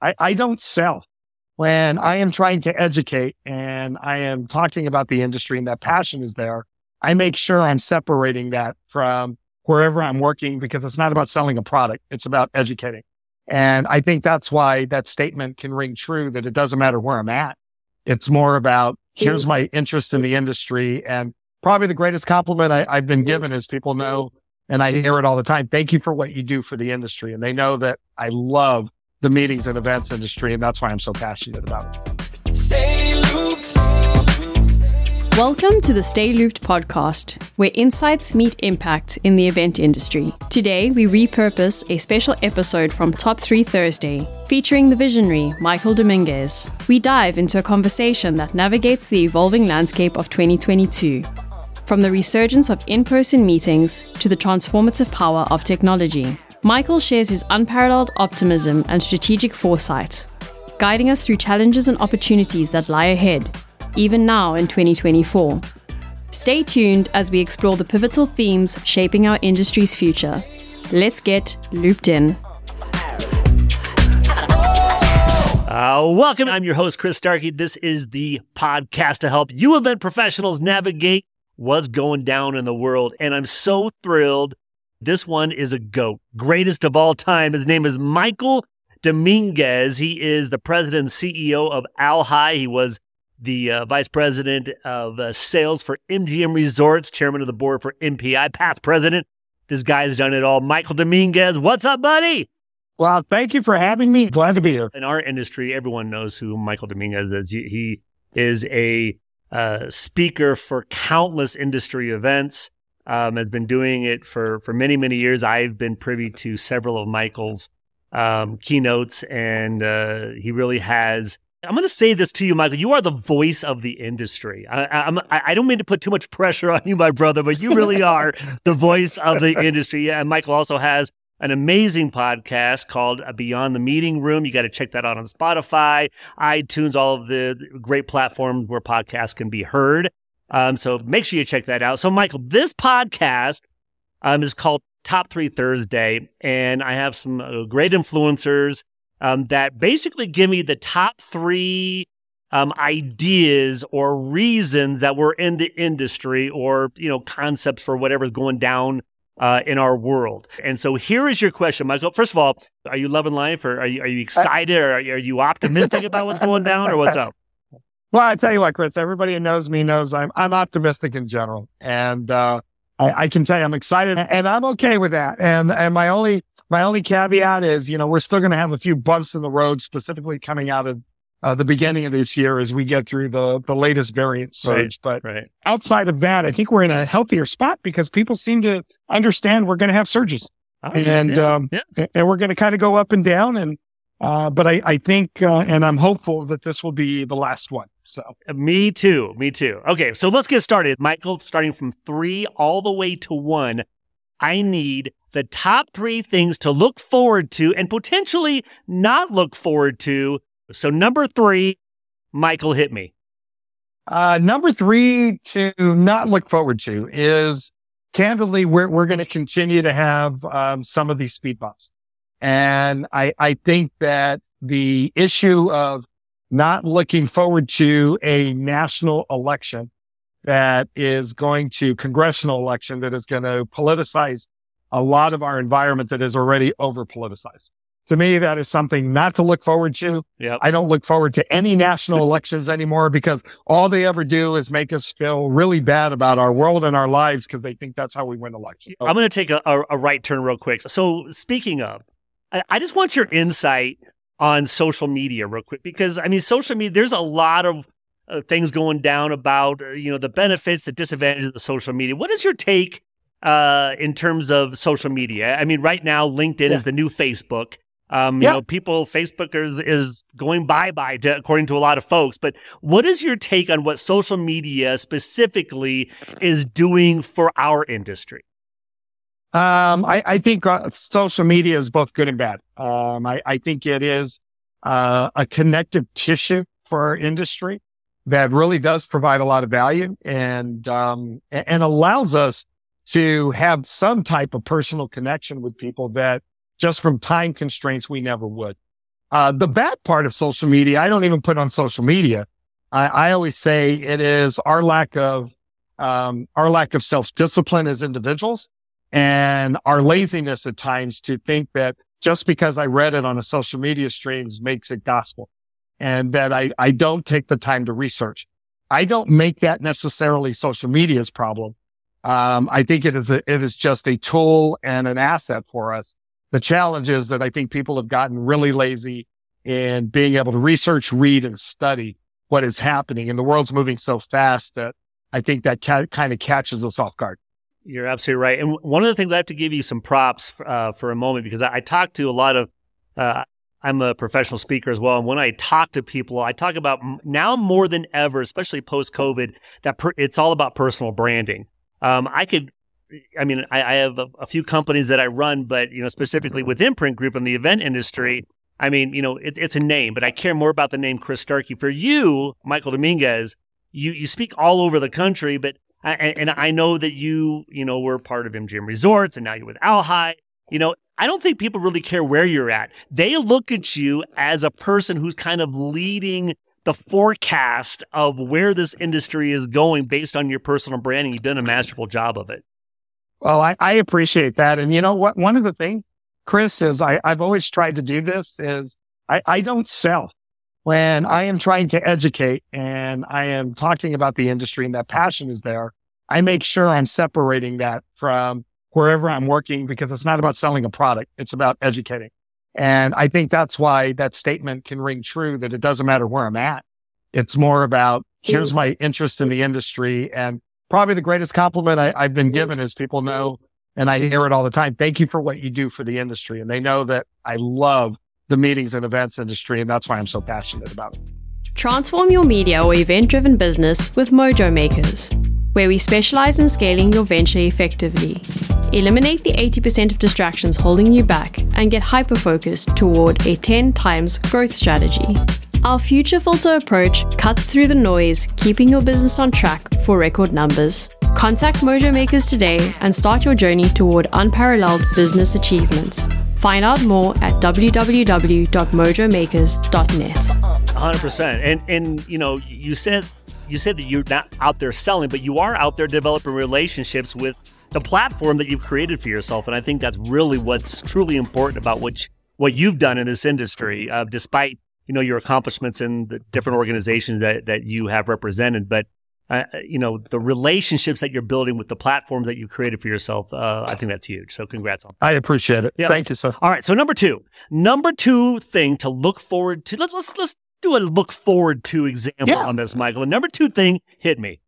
I, I don't sell. When I am trying to educate and I am talking about the industry and that passion is there, I make sure I'm separating that from wherever I'm working because it's not about selling a product. It's about educating. And I think that's why that statement can ring true that it doesn't matter where I'm at. It's more about here's my interest in the industry. And probably the greatest compliment I, I've been given is people know, and I hear it all the time. Thank you for what you do for the industry. And they know that I love the meetings and events industry. And that's why I'm so passionate about it. Stay looped. Welcome to the Stay Looped podcast, where insights meet impact in the event industry. Today, we repurpose a special episode from Top 3 Thursday, featuring the visionary Michael Dominguez. We dive into a conversation that navigates the evolving landscape of 2022, from the resurgence of in person meetings to the transformative power of technology. Michael shares his unparalleled optimism and strategic foresight, guiding us through challenges and opportunities that lie ahead, even now in 2024. Stay tuned as we explore the pivotal themes shaping our industry's future. Let's get looped in. Uh, welcome. I'm your host, Chris Starkey. This is the podcast to help you event professionals navigate what's going down in the world. And I'm so thrilled this one is a GOAT, greatest of all time. His name is Michael Dominguez. He is the president and CEO of ALHI. He was the uh, vice president of uh, sales for MGM Resorts, chairman of the board for MPI, past president. This guy has done it all. Michael Dominguez, what's up, buddy? Well, thank you for having me. Glad to be here. In our industry, everyone knows who Michael Dominguez is. He is a uh, speaker for countless industry events um, has been doing it for, for many, many years. I've been privy to several of Michael's um, keynotes, and uh, he really has. I'm going to say this to you, Michael. You are the voice of the industry. I, I'm, I don't mean to put too much pressure on you, my brother, but you really are the voice of the industry. And Michael also has an amazing podcast called Beyond the Meeting Room. You got to check that out on Spotify, iTunes, all of the great platforms where podcasts can be heard. Um, so make sure you check that out. So, Michael, this podcast um, is called Top Three Thursday, and I have some uh, great influencers um, that basically give me the top three um, ideas or reasons that we're in the industry or you know concepts for whatever's going down uh, in our world. And so here is your question, Michael. First of all, are you loving life, or are you are you excited, or are you, are you optimistic about what's going down, or what's up? Well, I tell you what, Chris, everybody who knows me knows I'm, I'm optimistic in general. And, uh, I, I, can tell you I'm excited and I'm okay with that. And, and my only, my only caveat is, you know, we're still going to have a few bumps in the road, specifically coming out of uh, the beginning of this year as we get through the, the latest variant surge. Right, but right. outside of that, I think we're in a healthier spot because people seem to understand we're going to have surges. Oh, and, yeah, um, yeah. and we're going to kind of go up and down. And, uh, but I, I think, uh, and I'm hopeful that this will be the last one. So, me too. Me too. Okay. So let's get started. Michael, starting from three all the way to one, I need the top three things to look forward to and potentially not look forward to. So, number three, Michael, hit me. Uh, number three to not look forward to is candidly, we're, we're going to continue to have um, some of these speed bumps. And I, I think that the issue of not looking forward to a national election that is going to congressional election that is going to politicize a lot of our environment that is already over politicized. To me, that is something not to look forward to. Yep. I don't look forward to any national elections anymore because all they ever do is make us feel really bad about our world and our lives because they think that's how we win elections. I'm going to take a, a, a right turn real quick. So speaking of, I, just want your insight on social media real quick because I mean, social media, there's a lot of uh, things going down about, uh, you know, the benefits, the disadvantages of social media. What is your take uh, in terms of social media? I mean, right now, LinkedIn yeah. is the new Facebook. Um, you know, people, Facebook is, is going bye bye according to a lot of folks. But what is your take on what social media specifically is doing for our industry? Um, I, I think uh, social media is both good and bad. Um, I, I think it is uh, a connective tissue for our industry that really does provide a lot of value and um, and allows us to have some type of personal connection with people that just from time constraints we never would. Uh, the bad part of social media, I don't even put on social media. I, I always say it is our lack of, um, our lack of self discipline as individuals and our laziness at times to think that just because I read it on a social media streams makes it gospel and that I, I don't take the time to research. I don't make that necessarily social media's problem. Um, I think it is a, it is just a tool and an asset for us. The challenge is that I think people have gotten really lazy in being able to research, read, and study what is happening. And the world's moving so fast that I think that ca- kind of catches us off guard. You're absolutely right. And one of the things I have to give you some props uh, for a moment because I, I talk to a lot of, uh, I'm a professional speaker as well. And when I talk to people, I talk about now more than ever, especially post COVID, that per- it's all about personal branding. Um, I could, I mean, I, I have a, a, few companies that I run, but you know, specifically with Imprint Group in the event industry, I mean, you know, it, it's a name, but I care more about the name Chris Starkey. For you, Michael Dominguez, you you speak all over the country, but and I know that you, you know, were part of MGM Resorts and now you're with ALHI. You know, I don't think people really care where you're at. They look at you as a person who's kind of leading the forecast of where this industry is going based on your personal branding. You've done a masterful job of it. Well, I, I appreciate that. And you know what? One of the things, Chris, is I, I've always tried to do this is I, I don't sell when I am trying to educate and I am talking about the industry and that passion is there, I make sure I'm separating that from wherever I'm working because it's not about selling a product. It's about educating. And I think that's why that statement can ring true that it doesn't matter where I'm at. It's more about here's my interest in the industry. And probably the greatest compliment I, I've been given is people know, and I hear it all the time. Thank you for what you do for the industry. And they know that I love the meetings and events industry. And that's why I'm so passionate about it. Transform your media or event driven business with Mojo Makers, where we specialize in scaling your venture effectively. Eliminate the 80% of distractions holding you back and get hyper focused toward a 10 times growth strategy. Our future filter approach cuts through the noise, keeping your business on track for record numbers. Contact Mojo Makers today and start your journey toward unparalleled business achievements. Find out more at www.mojomakers.net. 100%. And and you know, you said you said that you're not out there selling, but you are out there developing relationships with the platform that you've created for yourself. And I think that's really what's truly important about what what you've done in this industry, uh, despite you know your accomplishments in the different organizations that that you have represented. But uh, you know, the relationships that you're building with the platform that you created for yourself. Uh, I think that's huge. So congrats on. I appreciate it. Yeah. Thank you, sir. All right. So number two, number two thing to look forward to. Let, let's let's do a look forward to example yeah. on this, Michael. And number two thing hit me.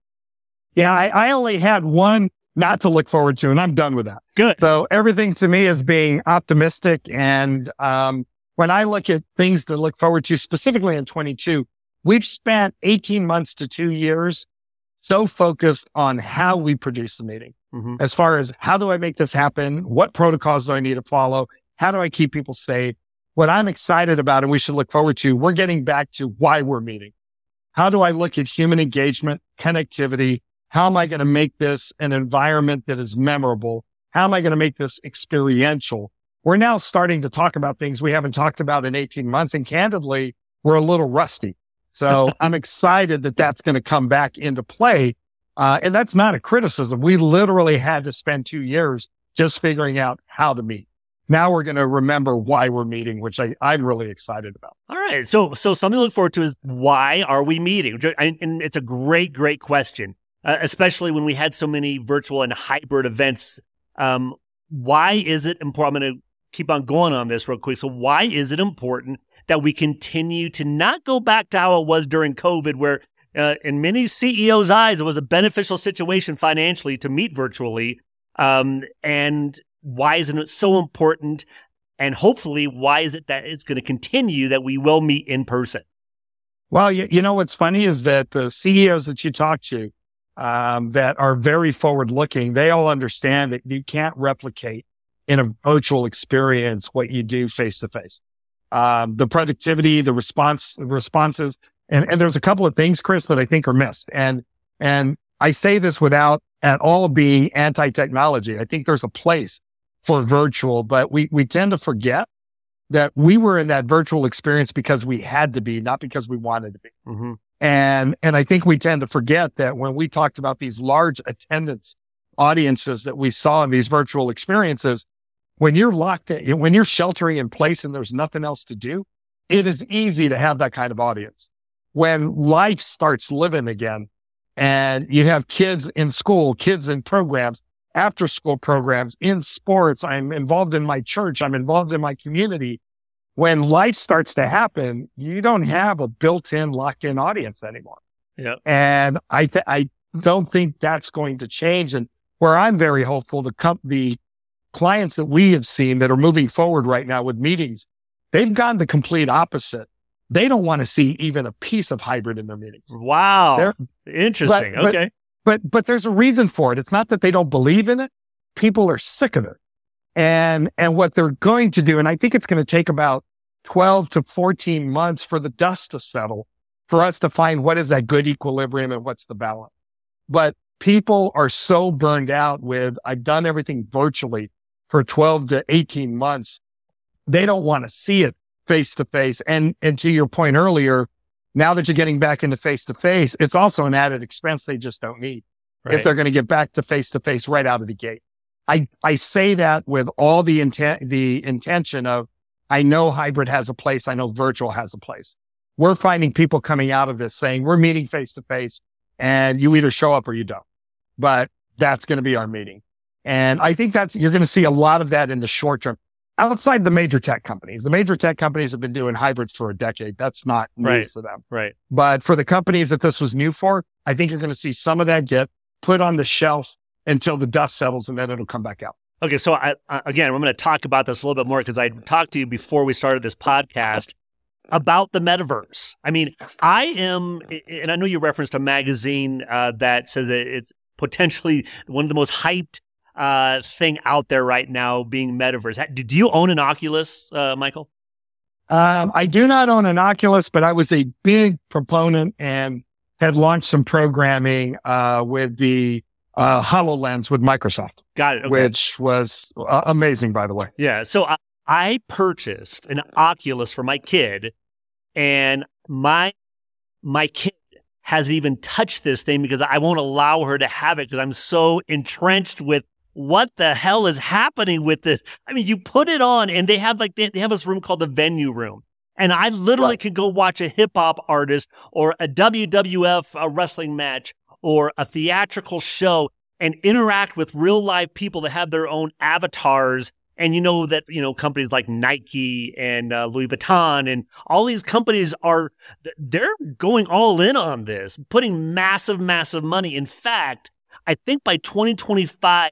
Yeah, I, I only had one not to look forward to, and I'm done with that. Good. So everything to me is being optimistic, and um, when I look at things to look forward to, specifically in 22, we've spent 18 months to two years so focused on how we produce the meeting mm-hmm. as far as how do I make this happen? What protocols do I need to follow? How do I keep people safe? What I'm excited about and we should look forward to, we're getting back to why we're meeting. How do I look at human engagement, connectivity? How am I going to make this an environment that is memorable? How am I going to make this experiential? We're now starting to talk about things we haven't talked about in 18 months. And candidly, we're a little rusty. So I'm excited that that's going to come back into play. Uh, and that's not a criticism. We literally had to spend two years just figuring out how to meet. Now we're going to remember why we're meeting, which I, I'm really excited about. All right. So, so something to look forward to is why are we meeting? And it's a great, great question, uh, especially when we had so many virtual and hybrid events. Um, why is it important? I'm going to keep on going on this real quick. So why is it important that we continue to not go back to how it was during COVID, where uh, in many CEOs' eyes, it was a beneficial situation financially to meet virtually. Um, and why isn't it so important? And hopefully, why is it that it's going to continue that we will meet in person? Well, you, you know, what's funny is that the CEOs that you talk to um, that are very forward looking, they all understand that you can't replicate in a virtual experience what you do face to face um, the productivity, the response, the responses. And, and there's a couple of things, Chris, that I think are missed. And, and I say this without at all being anti technology. I think there's a place for virtual, but we, we tend to forget that we were in that virtual experience because we had to be, not because we wanted to be. Mm-hmm. And, and I think we tend to forget that when we talked about these large attendance audiences that we saw in these virtual experiences, when you're locked in, when you're sheltering in place and there's nothing else to do, it is easy to have that kind of audience. When life starts living again and you have kids in school, kids in programs, after school programs, in sports, I'm involved in my church, I'm involved in my community. When life starts to happen, you don't have a built in, locked in audience anymore. Yeah. And I, th- I don't think that's going to change. And where I'm very hopeful, the, com- the clients that we have seen that are moving forward right now with meetings, they've gone the complete opposite. They don't want to see even a piece of hybrid in their meetings. Wow. They're- Interesting. but- okay. But but there's a reason for it. It's not that they don't believe in it. People are sick of it. And and what they're going to do, and I think it's going to take about 12 to 14 months for the dust to settle for us to find what is that good equilibrium and what's the balance. But people are so burned out with I've done everything virtually for 12 to 18 months. They don't want to see it face to face. And and to your point earlier, now that you're getting back into face to face, it's also an added expense they just don't need Right. if they're going to get back to face to face right out of the gate. I, I say that with all the intent, the intention of, I know hybrid has a place. I know virtual has a place. We're finding people coming out of this saying we're meeting face to face and you either show up or you don't, but that's going to be our meeting. And I think that's, you're going to see a lot of that in the short term outside the major tech companies. The major tech companies have been doing hybrids for a decade. That's not new Right. for them. right. But for the companies that this was new for, I think you're going to see some of that get put on the shelf until the dust settles and then it'll come back out. Okay, so I, again, I'm going to talk about this a little bit more because I talked to you before we started this podcast about the metaverse. I mean, I am, and I know you referenced a magazine uh, that said that it's potentially one of the most hyped uh, thing out there right now, being metaverse. Do you own an Oculus, uh, Michael? Um, I do not own an Oculus, but I was a big proponent and had launched some programming uh, with the uh, HoloLens with Microsoft, Got it. Okay. which was uh, amazing, by the way. Yeah. So I, I purchased an Oculus for my kid, and my my kid hasn't even touched this thing because I won't allow her to have it because I'm so entrenched with what the hell is happening with this. I mean, you put it on, and they have like they, they have this room called the venue room. And I literally Right. could go watch a hip hop artist or a WWF uh wrestling match or a theatrical show and interact with real live people that have their own avatars. And you know that, you know, companies like Nike and uh, Louis Vuitton and all these companies are, they're going all in on this, putting massive, massive money. In fact, I think by 2025,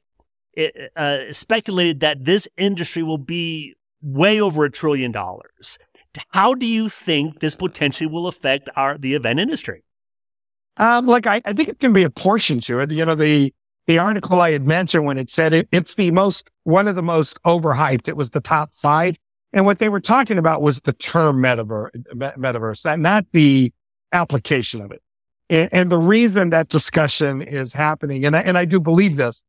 it uh, speculated that this industry will be way over a trillion dollars. How do you think this potentially will affect our the event industry? Um, look, I, I think it can be a portion to it. You know, the the article I had mentioned when it said it, it's the most one of the most overhyped. It was the top side, and what they were talking about was the term metaverse, metaverse, not the application of it. And, and the reason that discussion is happening, and I, and I do believe this,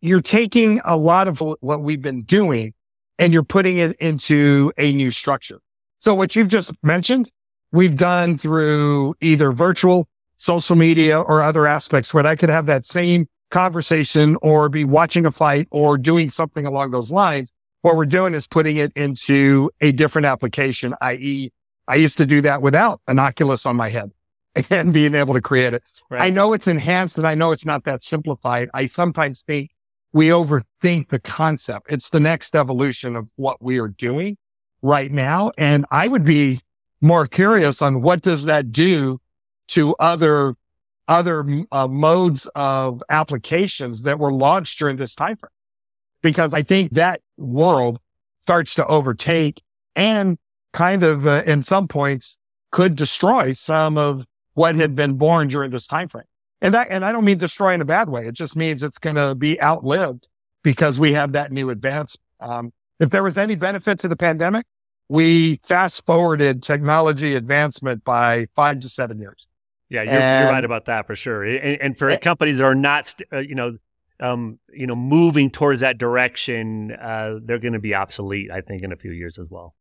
you're taking a lot of what we've been doing and you're putting it into a new structure. So what you've just mentioned, we've done through either virtual social media or other aspects where I could have that same conversation or be watching a fight or doing something along those lines. What we're doing is putting it into a different application, i.e. I used to do that without an Oculus on my head and being able to create it. Right. I know it's enhanced and I know it's not that simplified. I sometimes think we overthink the concept. It's the next evolution of what we are doing right now. And I would be more curious on what does that do to other other uh, modes of applications that were launched during this time frame because i think that world starts to overtake and kind of uh, in some points could destroy some of what had been born during this time frame and that and i don't mean destroy in a bad way it just means it's going to be outlived because we have that new advance um, if there was any benefit to the pandemic we fast forwarded technology advancement by five to seven years Yeah, you're, you're right about that for sure. And, and for companies that are not, st- uh, you know, um, you know, moving towards that direction, uh, they're going to be obsolete, I think, in a few years as well.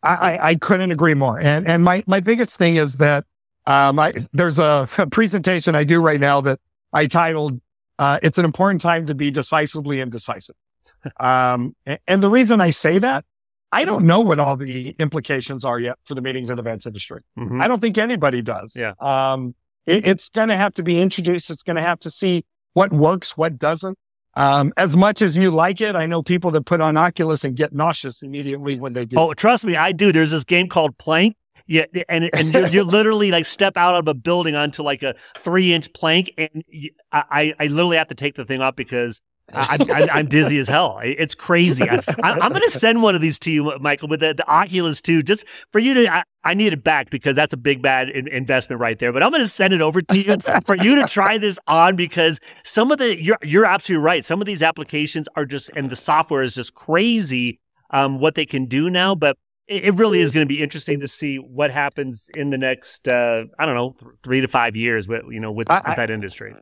I, I couldn't agree more. And and my my biggest thing is that um, I, there's a, a, presentation I do right now that I titled uh, "It's an important time to be decisively indecisive." um, and, and the reason I say that, I don't know what all the implications are yet for the meetings and events industry. Mm-hmm. I don't think anybody does. Yeah. Um, it, it's going to have to be introduced. It's going to have to see what works, what doesn't. Um, as much as you like it, I know people that put on Oculus and get nauseous immediately when they do. Oh, trust me, I do. There's this game called Plank. Yeah, and and you, you literally like step out of a building onto like a three inch plank, and you, I I literally have to take the thing off because I, am dizzy as hell. It's crazy. I, am going to send one of these to you, Michael, with the, the Oculus too, just for you to. I, I, need it back because that's a big bad in, investment right there. But I'm going to send it over to you for you to try this on because some of the you're you're absolutely right. Some of these applications are just and the software is just crazy. Um, what they can do now, but it, really is going to be interesting to see what happens in the next uh, I don't know three to five years with you know with, I, with that industry.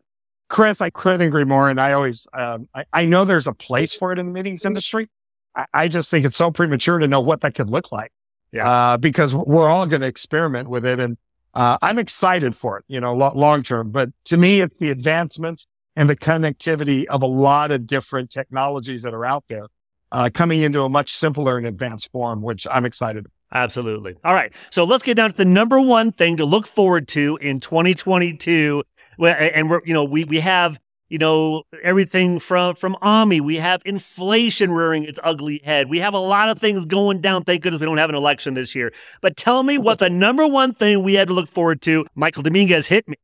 Chris, I couldn't agree more. And I always, um, I, I, know there's a place for it in the meetings industry. I, I, just think it's so premature to know what that could look like. Yeah. Uh, because we're all going to experiment with it. And, uh, I'm excited for it, you know, lo- long term. But to me, it's the advancements and the connectivity of a lot of different technologies that are out there, uh, coming into a much simpler and advanced form, which I'm excited about. Absolutely. All right. So let's get down to the number one thing to look forward to in 2022 and we're you know we we have you know everything from from AMI. We have inflation rearing its ugly head. We have a lot of things going down. Thank goodness we don't have an election this year. But tell me what the number one thing we had to look forward to. Michael Dominguez hit me.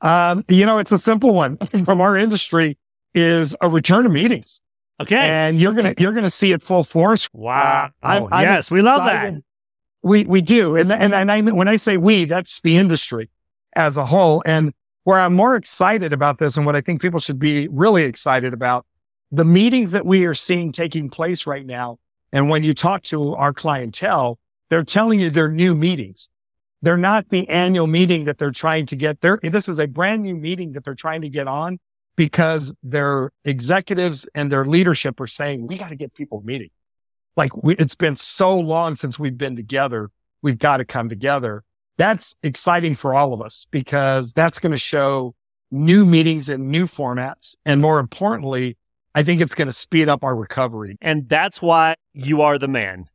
Um, you know, it's a simple one from our industry is a return to meetings. Okay, and you're gonna you're gonna see it full force. Wow! Uh, I'm, I'm yes, we love that. We we do, and and and I when I say we, that's the industry as a whole. And where I'm more excited about this and what I think people should be really excited about the meetings that we are seeing taking place right now. And when you talk to our clientele, they're telling you they're new meetings. They're not the annual meeting that they're trying to get there. This is a brand new meeting that they're trying to get on because their executives and their leadership are saying, we got to get people meeting. Like we, it's been so long since we've been together. We've got to come together that's exciting for all of us because that's going to show new meetings and new formats. And more importantly, I think it's going to speed up our recovery. And that's why you are the man.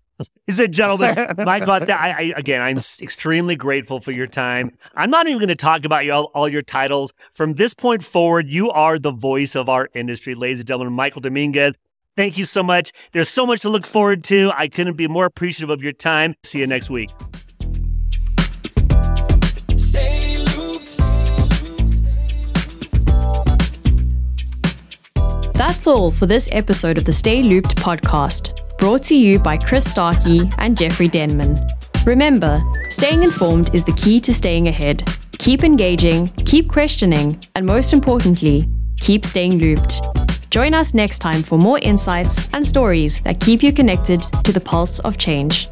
Is it, gentlemen? Michael, I, I, again, I'm extremely grateful for your time. I'm not even going to talk about you, all, all, your titles. From this point forward, you are the voice of our industry, ladies and gentlemen. Michael Dominguez, thank you so much. There's so much to look forward to. I couldn't be more appreciative of your time. See you next week. That's all for this episode of the Stay Looped podcast, brought to you by Chris Starkey and Jeffrey Denman. Remember, staying informed is the key to staying ahead. Keep engaging, keep questioning, and most importantly, keep staying looped. Join us next time for more insights and stories that keep you connected to the pulse of change.